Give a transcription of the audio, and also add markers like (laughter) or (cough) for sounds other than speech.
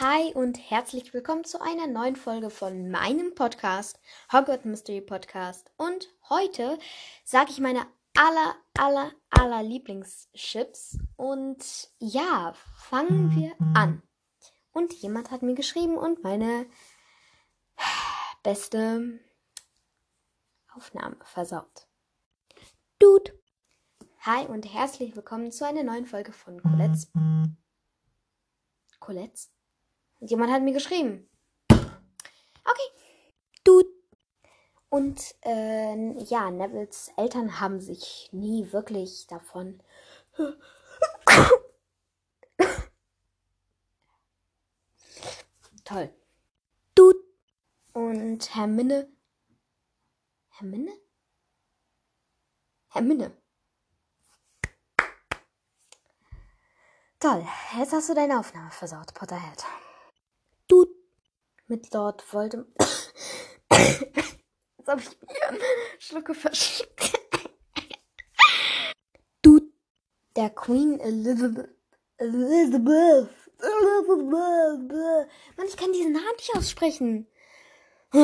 Hi und herzlich willkommen zu einer neuen Folge von meinem Podcast, Hogwarts Mystery Podcast. Und heute sage ich meine aller, aller, aller Lieblingschips. Und ja, fangen wir an. Und jemand hat mir geschrieben und meine beste Aufnahme versaut. Dude. Hi und herzlich willkommen zu einer neuen Folge von Colette's. Colette's? Jemand hat mir geschrieben. Okay. Dude. Und äh, ja, Nevils Eltern haben sich nie wirklich davon. Toll. Dude. Und Hermine. Hermine? Hermine. Toll. Jetzt hast du deine Aufnahme versaut, Potterhead. Mit Lord Voldemort. (coughs) Jetzt habe ich mir einen Schlucke verschluckt. Du der Queen Elizabeth. Elizabeth. Elizabeth. Mann, ich kann diesen Namen nicht aussprechen. Du